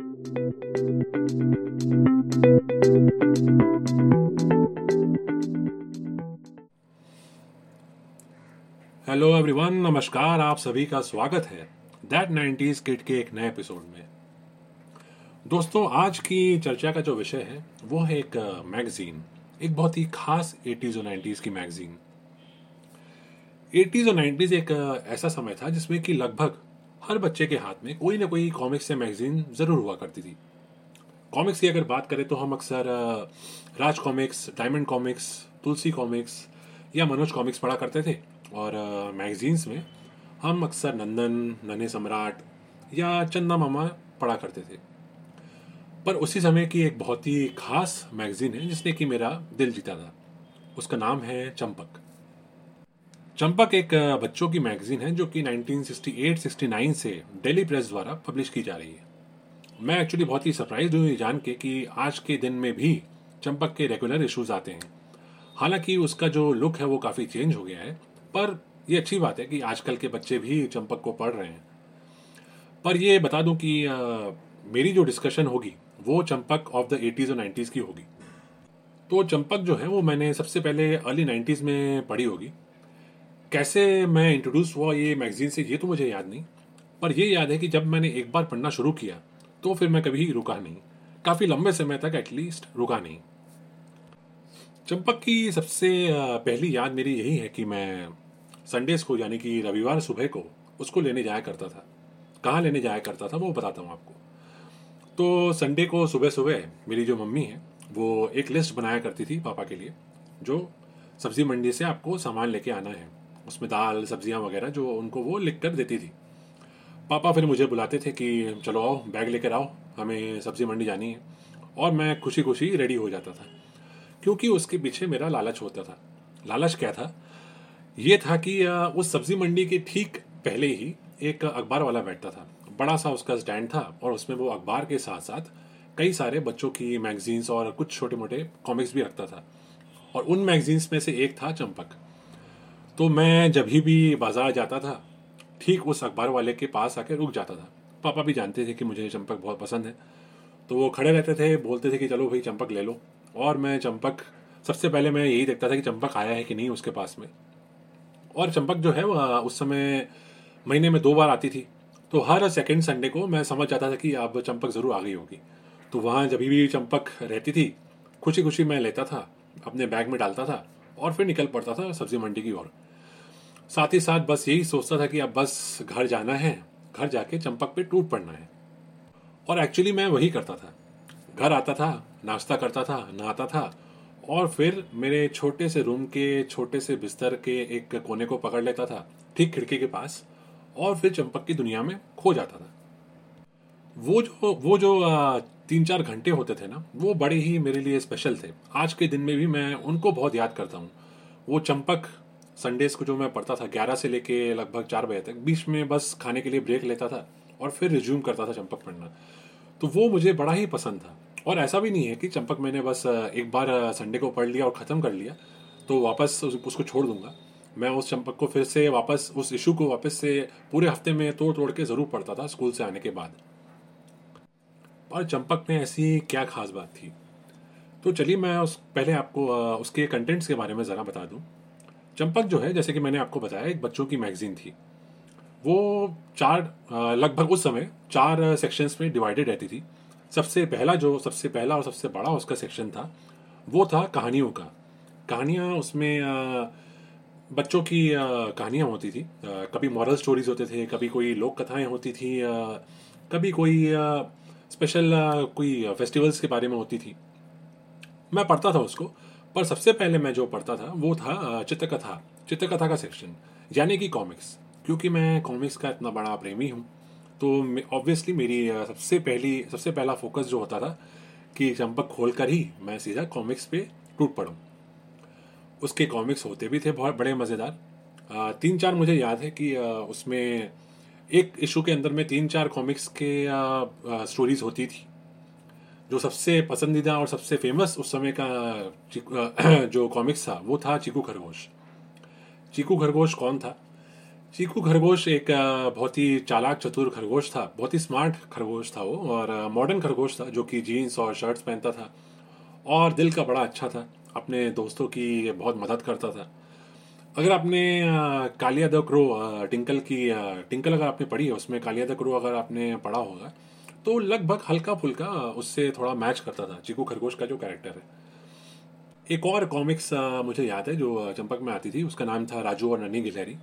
Hello everyone नमस्कार. आप सभी का स्वागत है दैट नाइन्टीज किट के एक नए एपिसोड में। दोस्तों, आज की चर्चा का जो विषय है, वो है एक मैगजीन एक बहुत ही खास एटीज और नाइन्टीज की मैगजीन एटीज और नाइन्टीज एक ऐसा समय था जिसमें कि लगभग हर बच्चे के हाथ में कोई ना कोई कॉमिक्स या मैगजीन ज़रूर हुआ करती थी। कॉमिक्स की अगर बात करें तो हम अक्सर Raj comics diamond comics Tulsi comics या मनोज कॉमिक्स पढ़ा करते थे। और मैगजीन्स में हम अक्सर नंदन, नन्हे सम्राट या चंदा मामा पढ़ा करते थे। पर उसी समय की एक बहुत ही खास मैगजीन है जिसने कि मेरा दिल जीता था। उसका नाम है चंपक। चंपक एक बच्चों की मैगजीन है जो कि 1968-69 से डेली प्रेस द्वारा पब्लिश की जा रही है। मैं एक्चुअली बहुत ही सरप्राइज़ हूँ ये जान के कि आज के दिन में भी चंपक के रेगुलर इश्यूज़ आते हैं। हालाँकि उसका जो लुक है वो काफ़ी चेंज हो गया है पर ये अच्छी बात है कि आजकल के बच्चे भी चंपक को पढ़ रहे हैं। पर ये बता दूँ कि आ, मेरी जो डिस्कशन होगी वो चंपक ऑफ़ द एटीज़ और नाइन्टीज़ की होगी। तो चंपक जो है वो मैंने सबसे पहले अर्ली नाइन्टीज़ में पढ़ी होगी। कैसे मैं इंट्रोड्यूस हुआ ये मैगजीन से, ये तो मुझे याद नहीं। पर ये याद है कि जब मैंने एक बार पढ़ना शुरू किया तो फिर मैं कभी रुका नहीं। काफ़ी लंबे समय तक एटलीस्ट रुका नहीं। चंपक की सबसे पहली याद मेरी यही है कि मैं संडेज को, यानी कि रविवार सुबह को, उसको लेने जाया करता था। कहाँ लेने जाया करता था, वो बताता हूँ आपको। तो संडे को सुबह सुबह मेरी जो मम्मी है, वो एक लिस्ट बनाया करती थी पापा के लिए, जो सब्ज़ी मंडी से आपको सामान लेके आना है। उसमें दाल, सब्ज़ियाँ वगैरह जो उनको वो लिख कर देती थी। पापा फिर मुझे बुलाते थे कि चलो आओ, बैग लेकर आओ, हमें सब्ज़ी मंडी जानी है। और मैं खुशी खुशी रेडी हो जाता था, क्योंकि उसके पीछे मेरा लालच होता था। लालच क्या था? ये था कि उस सब्ज़ी मंडी के ठीक पहले ही एक अखबार वाला बैठता था। बड़ा सा उसका स्टैंड था और उसमें वो अखबार के साथ साथ कई सारे बच्चों की मैगजीन्स और कुछ छोटे मोटे कॉमिक्स भी रखता था। और उन मैगजीन्स में से एक था चंपक। तो मैं जब भी बाज़ार जाता था, ठीक उस अखबार वाले के पास आके रुक जाता था। पापा भी जानते थे कि मुझे चंपक बहुत पसंद है। तो वो खड़े रहते थे, बोलते थे कि चलो भाई चंपक ले लो। और मैं चंपक, सबसे पहले मैं यही देखता था कि चंपक आया है कि नहीं उसके पास में। और चंपक जो है वह उस समय महीने में दो बार आती थी। तो हर सेकेंड संडे को मैं समझ जाता था कि अब चंपक ज़रूर आ गई होगी। तो वहाँ जब भी चंपक रहती थी खुशी खुशी मैं लेता था, अपने बैग में डालता था और फिर निकल पड़ता था सब्ज़ी मंडी की ओर। साथ ही साथ बस यही सोचता था कि अब बस घर जाना है, घर जाके चंपक पे टूट पड़ना है। और एक्चुअली मैं वही करता था। घर आता था, नाश्ता करता था, नहाता था, और फिर मेरे छोटे से रूम के, छोटे से बिस्तर के एक कोने को पकड़ लेता था, ठीक खिड़की के पास, और फिर चंपक की दुनिया में खो जाता था। वो जो वो जो तीन चार घंटे होते थे ना, वो बड़े ही मेरे लिए स्पेशल थे। आज के दिन में भी मैं उनको बहुत याद करता हूँ। वो चंपक संडेज को जो मैं पढ़ता था, ग्यारह से लेके लगभग चार बजे तक, बीच में बस खाने के लिए ब्रेक लेता था और फिर रिज्यूम करता था चंपक पढ़ना। तो वो मुझे बड़ा ही पसंद था। और ऐसा भी नहीं है कि चंपक मैंने बस, एक बार संडे को पढ़ लिया और ख़त्म कर लिया तो वापस उसको छोड़ दूँगा। मैं उस चंपक को फिर से वापस, उस इशू को वापस से पूरे हफ़्ते में तोड़ तोड़ के ज़रूर पढ़ता था, स्कूल से आने के बाद। पर चंपक में ऐसी क्या खास बात थी? तो चलिए मैं उस, पहले आपको, उसके कंटेंट्स के बारे में ज़रा बता दूँ। चंपक जो है, जैसे कि मैंने आपको बताया, एक बच्चों की मैगजीन थी। वो चार लगभग उस समय चार सेक्शंस में डिवाइडेड रहती थी। सबसे पहला जो, सबसे पहला और सबसे बड़ा उसका सेक्शन था, वो था कहानियों का। कहानियाँ उसमें बच्चों की कहानियाँ होती थी। कभी मॉरल स्टोरीज होते थे, कभी कोई लोक कथाएँ होती थी कभी कोई स्पेशल कोई फेस्टिवल्स के बारे में होती थी। मैं पढ़ता था उसको पर सबसे पहले मैं जो पढ़ता था, वो था चित्रकथा चित्रकथा का सेक्शन यानी कि कॉमिक्स क्योंकि मैं कॉमिक्स का इतना बड़ा प्रेमी हूँ तो ऑब्वियसली मेरी सबसे पहली, सबसे पहला फोकस जो होता था कि चंपक खोल कर ही मैं सीधा कॉमिक्स पे टूट पड़ूँ। उसके कॉमिक्स होते भी थे बहुत बड़े मज़ेदार। तीन चार मुझे याद है कि उसमें एक इशू के अंदर में तीन चार कॉमिक्स के स्टोरीज होती थी। जो सबसे पसंदीदा और सबसे फ़ेमस उस समय का जो कॉमिक्स था, वो था चीकू खरगोश। चीकू खरगोश कौन था? चीकू खरगोश एक बहुत ही चालाक, चतुर खरगोश था, बहुत ही स्मार्ट खरगोश था वो और मॉडर्न खरगोश था, जो कि जीन्स और शर्ट्स पहनता था और दिल का बड़ा अच्छा था, अपने दोस्तों की बहुत मदद करता था। अगर आपने कालिया द क्रो टिंकल की टिंकल अगर आपने पढ़ी है, उसमें कालिया द क्रो अगर आपने पढ़ा होगा तो लगभग हल्का फुल्का उससे थोड़ा मैच करता था चीकू खरगोश का जो कैरेक्टर है। एक और कॉमिक्स मुझे याद है जो चंपक में आती थी उसका नाम था राजू और नन्ही गिलहरी।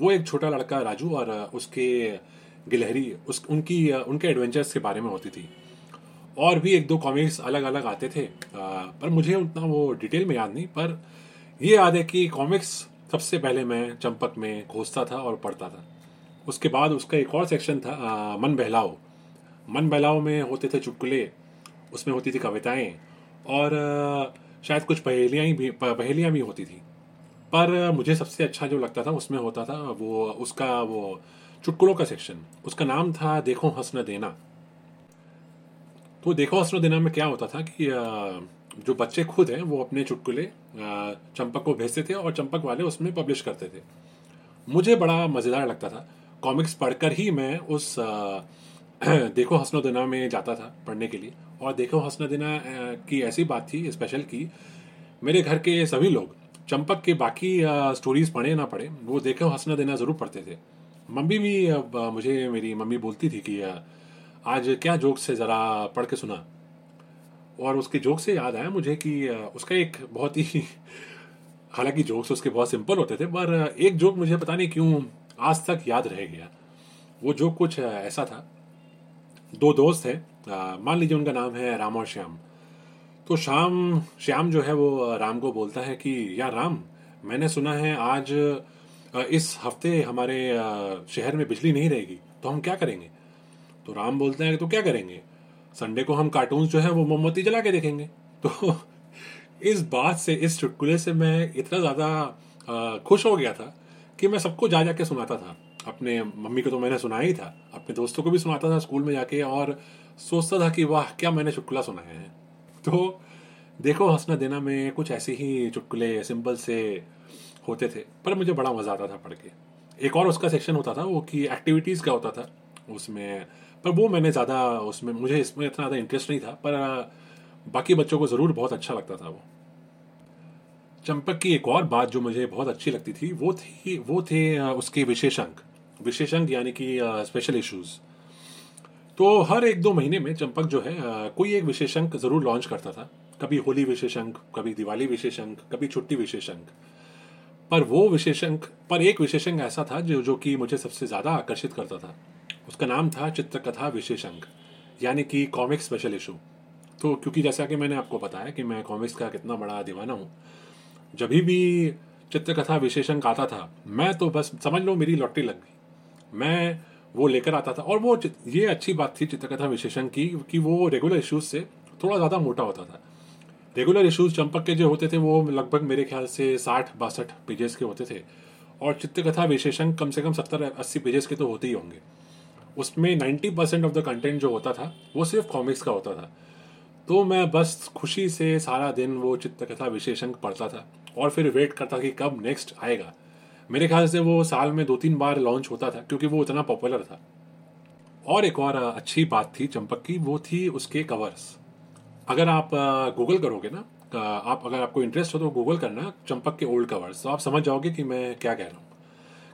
वो एक छोटा लड़का राजू और उसके गिलहरी उस उनकी उनके एडवेंचर्स के बारे में होती थी। और भी एक दो कॉमिक्स अलग अलग आते थे अ, पर मुझे उतना वो डिटेल में याद नहीं पर ये याद है कि कॉमिक्स सबसे पहले मैं चंपक में खोजता था और पढ़ता था। उसके बाद उसका एक और सेक्शन था अ, मन बहलाओ। मन बहलाओ में होते थे चुटकुले, उसमें होती थी कविताएँ और शायद कुछ पहेलियाँ भी पहेलियाँ भी होती थी। पर मुझे सबसे अच्छा जो लगता था, उसमें होता था वो, उसका वो चुटकुलों का सेक्शन। उसका नाम था देखो हंस न देना। तो देखो हंस न देना में क्या होता था कि जो बच्चे खुद हैं, वो अपने चुटकुले चंपक को भेजते थे और चंपक वाले उसमें पब्लिश करते थे। मुझे बड़ा मज़ेदार लगता था। कॉमिक्स पढ़कर ही मैं उस देखो हंसनो दिना में जाता था पढ़ने के लिए और देखो हंसनो दिना की ऐसी बात थी स्पेशल की, मेरे घर के सभी लोग चंपक के बाकी स्टोरीज पढ़े ना पढ़े, वो देखो हंसना देना ज़रूर पढ़ते थे। मम्मी भी मुझे, मेरी मम्मी बोलती थी कि आज क्या जोक से ज़रा पढ़ के सुना। और उसके जोक से याद आया मुझे कि उसका एक बहुत ही, हालाँकि जोक्स उसके बहुत सिंपल होते थे, पर एक जोक मुझे पता नहीं क्यों आज तक याद रह गया। वो जोक कुछ ऐसा था दो दोस्त हैं। मान लीजिए उनका नाम है राम और श्याम। तो शाम, श्याम जो है वो राम को बोलता है कि यार राम, मैंने सुना है आज इस हफ़्ते हमारे शहर में बिजली नहीं रहेगी तो हम क्या करेंगे? तो राम बोलते हैं तो क्या करेंगे? संडे को हम कार्टून जो है वो मोमबत्ती जला के देखेंगे। तो इस बात से, इस चुटकुले से मैं इतना ज़्यादा खुश हो गया था कि मैं सबको जा जाके सुनाता था। अपने मम्मी को तो मैंने सुनाया ही था। अपने दोस्तों को भी सुनाता था स्कूल में जाके और सोचता था कि वाह, क्या मैंने चुटकुला सुनाया है। तो देखो, हंसना देना में कुछ ऐसे ही चुटकुले सिंपल से होते थे, पर मुझे बड़ा मज़ा आता था पढ़ के। एक और उसका सेक्शन होता था, वो कि एक्टिविटीज़ का होता था उसमें, पर वो मैंने ज़्यादा उसमें, मुझे इसमें इतना ज़्यादा इंटरेस्ट नहीं था, पर बाकी बच्चों को ज़रूर बहुत अच्छा लगता था वो। चंपक की एक और बात जो मुझे बहुत अच्छी लगती थी, वो थी, वो थे उसके विशेषांक विशेषांक यानी कि स्पेशल इश्यूज़ तो हर एक दो महीने में चंपक जो है कोई एक विशेषांक ज़रूर लॉन्च करता था। कभी होली विशेषांक कभी दिवाली विशेषांक कभी छुट्टी विशेषांक पर वो विशेषांक पर एक विशेषांक ऐसा था जो जो कि मुझे सबसे ज़्यादा आकर्षित करता था। उसका नाम था चित्रकथा विशेषांक यानी कि कॉमिक स्पेशल इशू तो क्योंकि जैसा कि मैंने आपको बताया कि मैं कॉमिक्स का कितना बड़ा दीवाना हूँ, जब भी चित्रकथा विशेषांक आता था, मैं तो बस, समझ लो मेरी लॉटरी लग गई। मैं वो लेकर आता था। और वो ये अच्छी बात थी चित्रकथा विशेषण की, कि वो रेगुलर इश्यूज़ से थोड़ा ज़्यादा मोटा होता था। रेगुलर इश्यूज़ चंपक के जो होते थे, वो लगभग मेरे ख्याल से साठ, बासठ पेजेस के होते थे। और चित्रकथा विशेषण कम से कम सत्तर, अस्सी पेजेस के तो होते ही होंगे। उसमें ninety percent of the content जो होता था, वो सिर्फ़ कॉमिक्स का होता था। तो मैं बस खुशी से सारा दिन वो चित्रकथा विशेषांक पढ़ता था। और फिर वेट करता कि कब नेक्स्ट आएगा। मेरे ख्याल से वो साल में दो तीन बार लॉन्च होता था, क्योंकि वो इतना पॉपुलर था। और एक और अच्छी बात थी चंपक की, वो थी उसके कवर्स अगर आप गूगल करोगे ना आप, अगर आपको इंटरेस्ट हो तो गूगल करना चंपक के ओल्ड कवर्स तो आप समझ जाओगे कि मैं क्या कह रहा हूँ।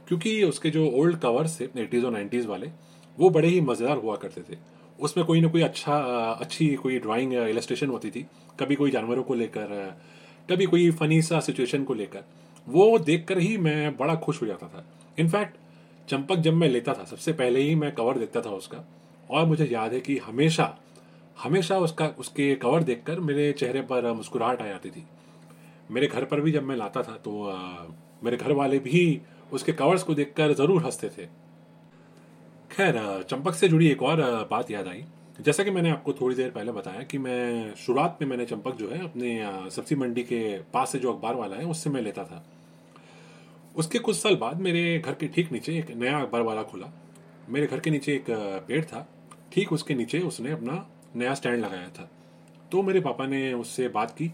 क्योंकि उसके जो ओल्ड कवर्स थे एटीज़ और नाइन्टीज़ वाले, वो बड़े ही मज़ेदार हुआ करते थे। उसमें कोई ना कोई अच्छा अच्छी कोई ड्राइंग इलस्ट्रेशन होती थी। कभी कोई जानवरों को लेकर, कभी कोई फनी सा सिचुएशन को लेकर। वो देखकर ही मैं बड़ा खुश हो जाता था। इनफैक्ट चंपक जब मैं लेता था सबसे पहले ही मैं कवर देखता था उसका और मुझे याद है कि हमेशा हमेशा उसका उसके कवर देखकर मेरे चेहरे पर मुस्कुराहट आ जाती थी। मेरे घर पर भी जब मैं लाता था तो अ, मेरे घर वाले भी उसके कवर्स को देखकर ज़रूर हँसते थे। खैर चंपक से जुड़ी एक और बात याद आई। जैसा कि मैंने आपको थोड़ी देर पहले बताया कि मैं शुरुआत में मैंने चंपक जो है अपने सब्ज़ी मंडी के पास से जो अखबार वाला है उससे मैं लेता था। उसके कुछ साल बाद मेरे घर के ठीक नीचे एक नया अखबार वाला खुला। मेरे घर के नीचे एक पेड़ था। ठीक उसके नीचे उसने अपना नया स्टैंड लगाया था। तो मेरे पापा ने उससे बात की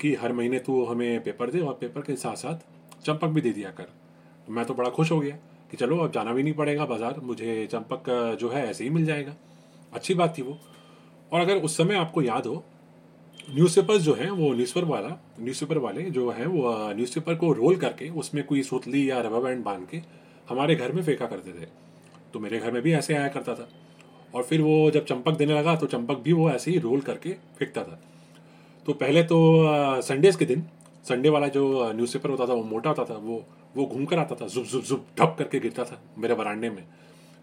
कि हर महीने तू हमें पेपर दे और पेपर के साथ साथ चंपक भी दे दिया कर। मैं तो बड़ा खुश हो गया कि चलो अब जाना भी नहीं पड़ेगा बाज़ार, मुझे चंपक जो है ऐसे ही मिल जाएगा। अच्छी बात थी वो। और अगर उस समय आपको याद हो न्यूज़पेपर्स जो हैं, वो न्यूज़पेपर वाला न्यूज़पेपर वाले जो हैं, वो न्यूज़पेपर को रोल करके, उसमें कोई सूतली या रबर बैंड बाँध के हमारे घर में फेंका करते थे। तो मेरे घर में भी ऐसे आया करता था। और फिर वो जब चंपक देने लगा तो चंपक भी वो ऐसे ही रोल करके फेंकता था। तो पहले तो संडेज के दिन संडे वाला जो न्यूज़पेपर होता था, वो मोटा होता था, वो वो घूम कर आता था जुप जुप जुप ढप करके गिरता था मेरे बरांडे में।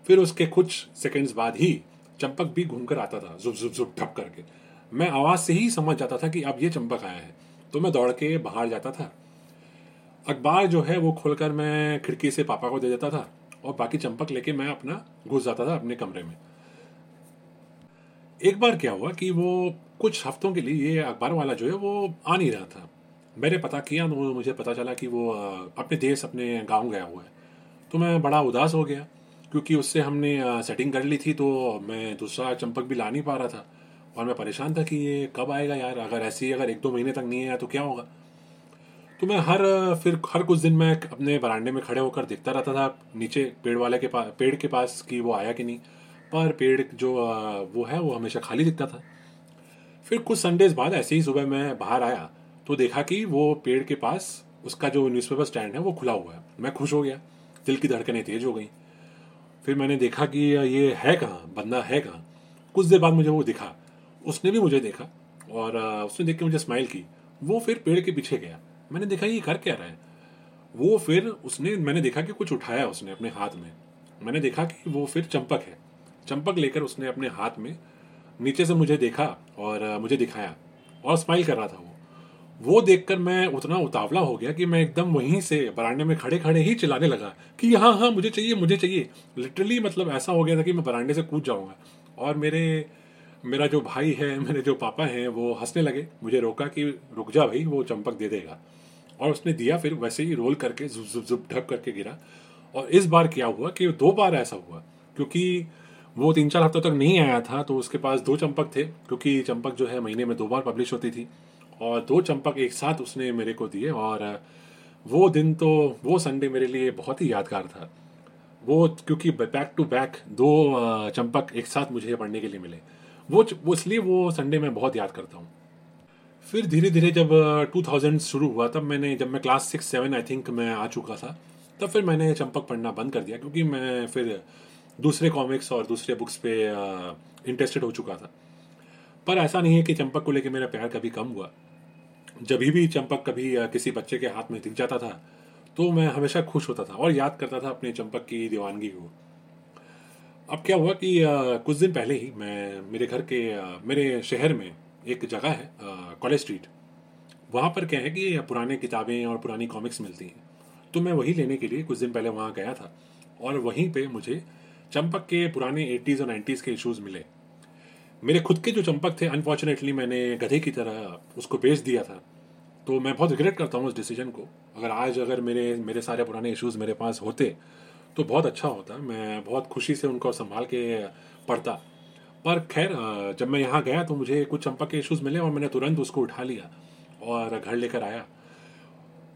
फिर उसके कुछ सेकंड्स बाद ही चंपक भी घूम कर आता था जुप जुप जुप ढप करके। मैं आवाज़ से ही समझ जाता था कि अब ये चंपक आया है। तो मैं दौड़ के बाहर जाता था। अखबार जो है वो खोलकर मैं खिड़की से पापा को दे देता था और बाकी चंपक लेके मैं अपना घुस जाता था अपने कमरे में। एक बार क्या हुआ कि वो कुछ हफ्तों के लिए ये अखबार वाला जो है वो आ नहीं रहा था। मैंने पता किया तो मुझे पता चला कि वो अपने देश, अपने गाँव गया हुआ है। तो मैं बड़ा उदास हो गया, क्योंकि उससे हमने सेटिंग कर ली थी तो मैं दूसरा चंपक भी ला नहीं पा रहा था। और मैं परेशान था कि ये कब आएगा यार? अगर ऐसे ही अगर एक दो महीने तक नहीं आया तो क्या होगा? तो मैं हर, फिर हर कुछ दिन मैं अपने बरांडे में खड़े होकर देखता रहता था, नीचे पेड़ वाले के पास पेड़ के पास कि वो आया कि नहीं। पर पेड़ जो वो है, वो हमेशा खाली दिखता था। फिर कुछ संडेज बाद ऐसे ही सुबह मैं बाहर आया तो देखा कि वो पेड़ के पास उसका जो न्यूज़पेपर स्टैंड है, वो खुला हुआ है। मैं खुश हो गया। दिल की धड़कनें तेज हो गई। फिर मैंने देखा कि ये है कहाँ? बंदा है कहाँ? कुछ देर बाद मुझे वो दिखा। उसने भी मुझे देखा और उसने देख के मुझे स्माइल की। वो फिर पेड़ के पीछे गया। मैंने देखा, ये कर क्या रहा है? वो फिर उसने, मैंने देखा कि कुछ उठाया उसने अपने हाथ में। मैंने देखा कि वो फिर चंपक है। चंपक लेकर उसने अपने हाथ में नीचे से मुझे देखा और मुझे दिखाया और स्माइल कर रहा था वो। वो देखकर मैं उतना उतावला हो गया कि मैं एकदम वहीं से बरांडे में खड़े खड़े ही चिल्लाने लगा कि हाँ हाँ मुझे चाहिए मुझे चाहिए। लिटरली मतलब ऐसा हो गया था कि मैं बरांडे से कूद जाऊँगा। और मेरे मेरा जो भाई है, मेरे जो पापा हैं, वो हंसने लगे। मुझे रोका कि, रुक जा भाई, वो चंपक दे देगा। और उसने दिया फिर वैसे ही रोल करके जुप जुप जुप ढक करके गिरा। और इस बार क्या हुआ कि दो बार ऐसा हुआ, क्योंकि वो तीन चार हफ्तों तक नहीं आया था तो उसके पास दो चंपक थे, क्योंकि चंपक जो है महीने में दो बार पब्लिश होती थी। और दो चंपक एक साथ उसने मेरे को दिए, और वो दिन तो वो संडे मेरे लिए बहुत ही यादगार था। वो क्योंकि बैक टू बैक दो चंपक एक साथ मुझे पढ़ने के लिए मिले। वो वो इसलिए वो संडे मैं बहुत याद करता हूँ। फिर धीरे धीरे जब टू थाउज़ेंड शुरू हुआ, तब मैंने, जब मैं class six seven I think मैं आ चुका था, तब फिर मैंने चंपक पढ़ना बंद कर दिया, क्योंकि मैं फिर दूसरे कॉमिक्स और दूसरे बुक्स पे इंटरेस्टेड हो चुका था। पर ऐसा नहीं है कि चंपक को लेकर मेरा प्यार कभी कम हुआ। जब भी चंपक कभी किसी बच्चे के हाथ में दिख जाता था तो मैं हमेशा खुश होता था और याद करता था अपने चंपक की दीवानगी को। अब क्या हुआ कि कुछ दिन पहले ही मैं, मेरे घर के मेरे शहर में एक जगह है कॉलेज स्ट्रीट। वहाँ पर क्या है कि पुराने किताबें और पुरानी कॉमिक्स मिलती हैं। तो मैं वही लेने के लिए कुछ दिन पहले वहाँ गया था और वहीं पे मुझे चंपक के पुराने एटीज़ और नाइन्टीज़ के इश्यूज़ मिले। मेरे खुद के जो चंपक थे अनफॉर्चुनेटली मैंने गधे की तरह उसको बेच दिया था। तो मैं बहुत रिग्रेट करता हूँ उस डिसीज़न को। अगर आज अगर मेरे मेरे सारे पुराने इश्यूज़ मेरे पास होते तो बहुत अच्छा होता मैं बहुत खुशी से उनको संभाल के पढ़ता। पर खैर जब मैं यहाँ गया तो मुझे कुछ चंपक के इश्यूज़ मिले और मैंने तुरंत उसको उठा लिया और घर लेकर आया।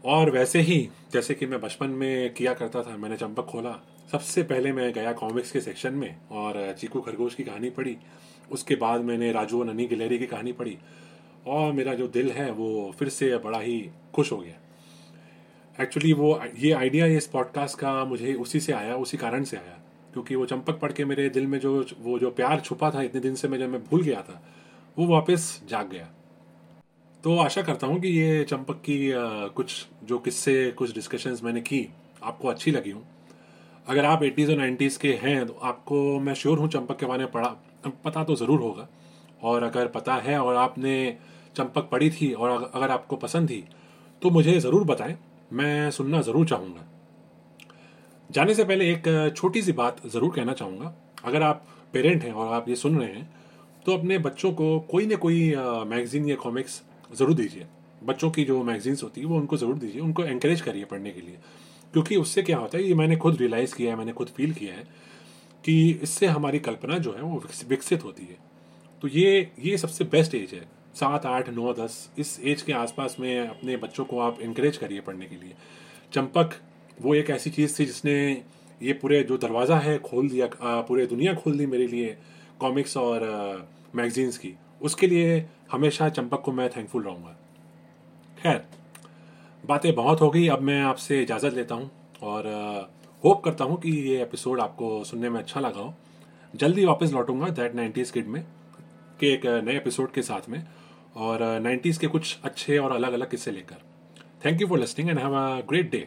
और वैसे ही, जैसे कि मैं बचपन में किया करता था, मैंने चंपक खोला। सबसे पहले मैं गया कॉमिक्स के सेक्शन में और चीकू खरगोश की कहानी पढ़ी। उसके बाद मैंने राजू और ननी गिलहरी की कहानी पढ़ी। और मेरा जो दिल है, वो फिर से बड़ा ही खुश हो गया। एक्चुअली वो ये आइडिया इस पॉडकास्ट का मुझे उसी से आया उसी कारण से आया। क्योंकि वो चंपक पढ़ के मेरे दिल में जो वो जो प्यार छुपा था इतने दिन से मैं जब मैं भूल गया था वो वापस जाग गया। तो आशा करता हूँ कि ये चंपक की अ, कुछ जो किस्से कुछ डिस्कशंस मैंने की आपको अच्छी लगी हूँ। अगर आप एटीज़ और नाइन्टीज़ के हैं तो आपको मैं श्योर हूँ चंपक के बारे में पढ़ा पता तो ज़रूर होगा। और अगर पता है और आपने चंपक पढ़ी थी और अगर आपको पसंद थी तो मुझे ज़रूर बताएँ। मैं सुनना ज़रूर चाहूँगा। जाने से पहले एक छोटी सी बात ज़रूर कहना चाहूँगा। अगर आप पेरेंट हैं और आप ये सुन रहे हैं तो अपने बच्चों को कोई ना कोई मैगजीन या कॉमिक्स ज़रूर दीजिए। बच्चों की जो मैगजीन्स होती है, वो उनको ज़रूर दीजिए। उनको एंकरेज करिए पढ़ने के लिए। क्योंकि उससे क्या होता है, ये मैंने खुद रियलाइज़ किया है, मैंने खुद फील किया है कि इससे हमारी कल्पना जो है, वो विकसित होती है। तो ये ये सबसे बेस्ट एज है। सात, आठ, नौ, दस, इस एज के आसपास में अपने बच्चों को आप इनक्रेज करिए पढ़ने के लिए। चंपक वो एक ऐसी चीज़ थी जिसने ये पूरे जो दरवाज़ा है खोल दिया पूरे दुनिया खोल दी मेरे लिए कॉमिक्स और मैगजीन्स की। उसके लिए हमेशा चंपक को मैं थैंकफुल रहूँगा। खैर, बातें बहुत हो गई। अब मैं आपसे इजाज़त लेता हूँ और होप करता हूँ कि ये एपिसोड आपको सुनने में अच्छा लगा हो। जल्दी वापस लौटूँगा दैट नाइन्टीज़ किड में, के एक नए एपिसोड के साथ में। और नाइन्टीज़ के कुछ अच्छे और अलग अलग किस्से लेकर। Thank you for listening and have a great day